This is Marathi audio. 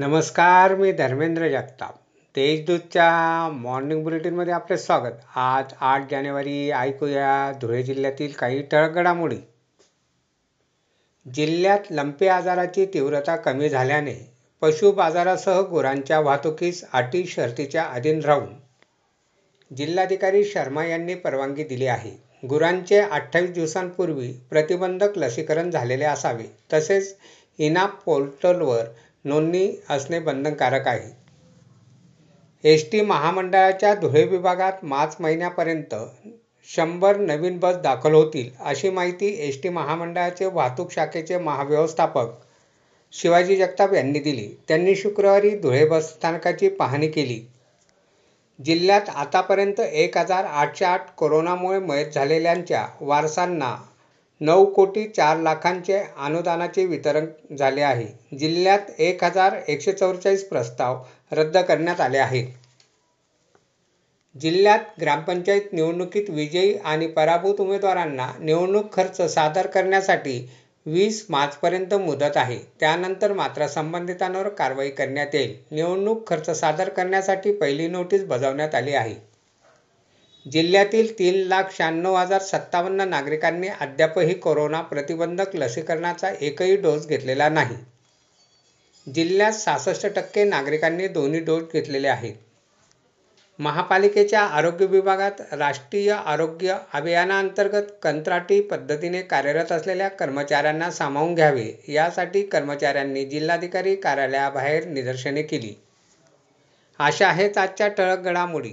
नमस्कार मी धर्मेंद्र जगताप. देशदूतच्या मॉर्निंग बुलेटिनमध्ये आपले स्वागत. आज आठ जानेवारी ऐकूया धुळे जिल्ह्यातील काही ठळक घडामोडी. जिल्ह्यात लंपी आजाराची तीव्रता कमी झाल्याने पशु बाजारासह गुरांच्या वाहतुकीस अटी शर्तीच्या अधीन राहून जिल्हाधिकारी शर्मा यांनी परवानगी दिली आहे. गुरांचे अठ्ठावीस दिवसांपूर्वी प्रतिबंधक लसीकरण झालेले असावे. तसेच इनाप पोर्टलवर नोंदणी असणे बंधनकारक आहे. एस टी महामंडळाच्या धुळे विभागात मार्च महिन्यापर्यंत शंभर नवीन बस दाखल होतील अशी माहिती एस टी महामंडळाचे वाहतूक शाखेचे महाव्यवस्थापक शिवाजी जगताप यांनी दिली. त्यांनी शुक्रवारी धुळे बस स्थानकाची पाहणी केली. जिल्ह्यात आतापर्यंत एक हजार आठशे आठ कोरोनामुळे मयत झालेल्यांच्या वारसांना नऊ कोटी चार लाखांचे अनुदानाचे वितरण झाले आहे. जिल्ह्यात एक हजार एकशे चौवेचाळीस प्रस्ताव रद्द करण्यात आले आहेत. जिल्ह्यात ग्रामपंचायत निवडणुकीत विजयी आणि पराभूत उमेदवारांना निवडणूक खर्च सादर करण्यासाठी वीस मार्चपर्यंत मुदत आहे. त्यानंतर मात्र संबंधितांवर कारवाई करण्यात येईल. निवडणूक खर्च सादर करण्यासाठी पहिली नोटीस बजावण्यात आली आहे. जिल्ह्यातील तीन लाख शहाण्णव हजार सत्तावन्न नागरिकांनी अद्यापही कोरोना प्रतिबंधक लसीकरणाचा एकही डोस घेतलेला नाही. जिल्ह्यात सहासष्ट टक्के नागरिकांनी दोन्ही डोस घेतलेले आहेत. महापालिकेच्या आरोग्य विभागात राष्ट्रीय आरोग्य अभियानांतर्गत कंत्राटी पद्धतीने कार्यरत असलेल्या कर्मचाऱ्यांना सामावून घ्यावे यासाठी कर्मचाऱ्यांनी जिल्हाधिकारी कार्यालयाबाहेर निदर्शने केली. अशा आहेत आजच्या ठळक घडामोडी.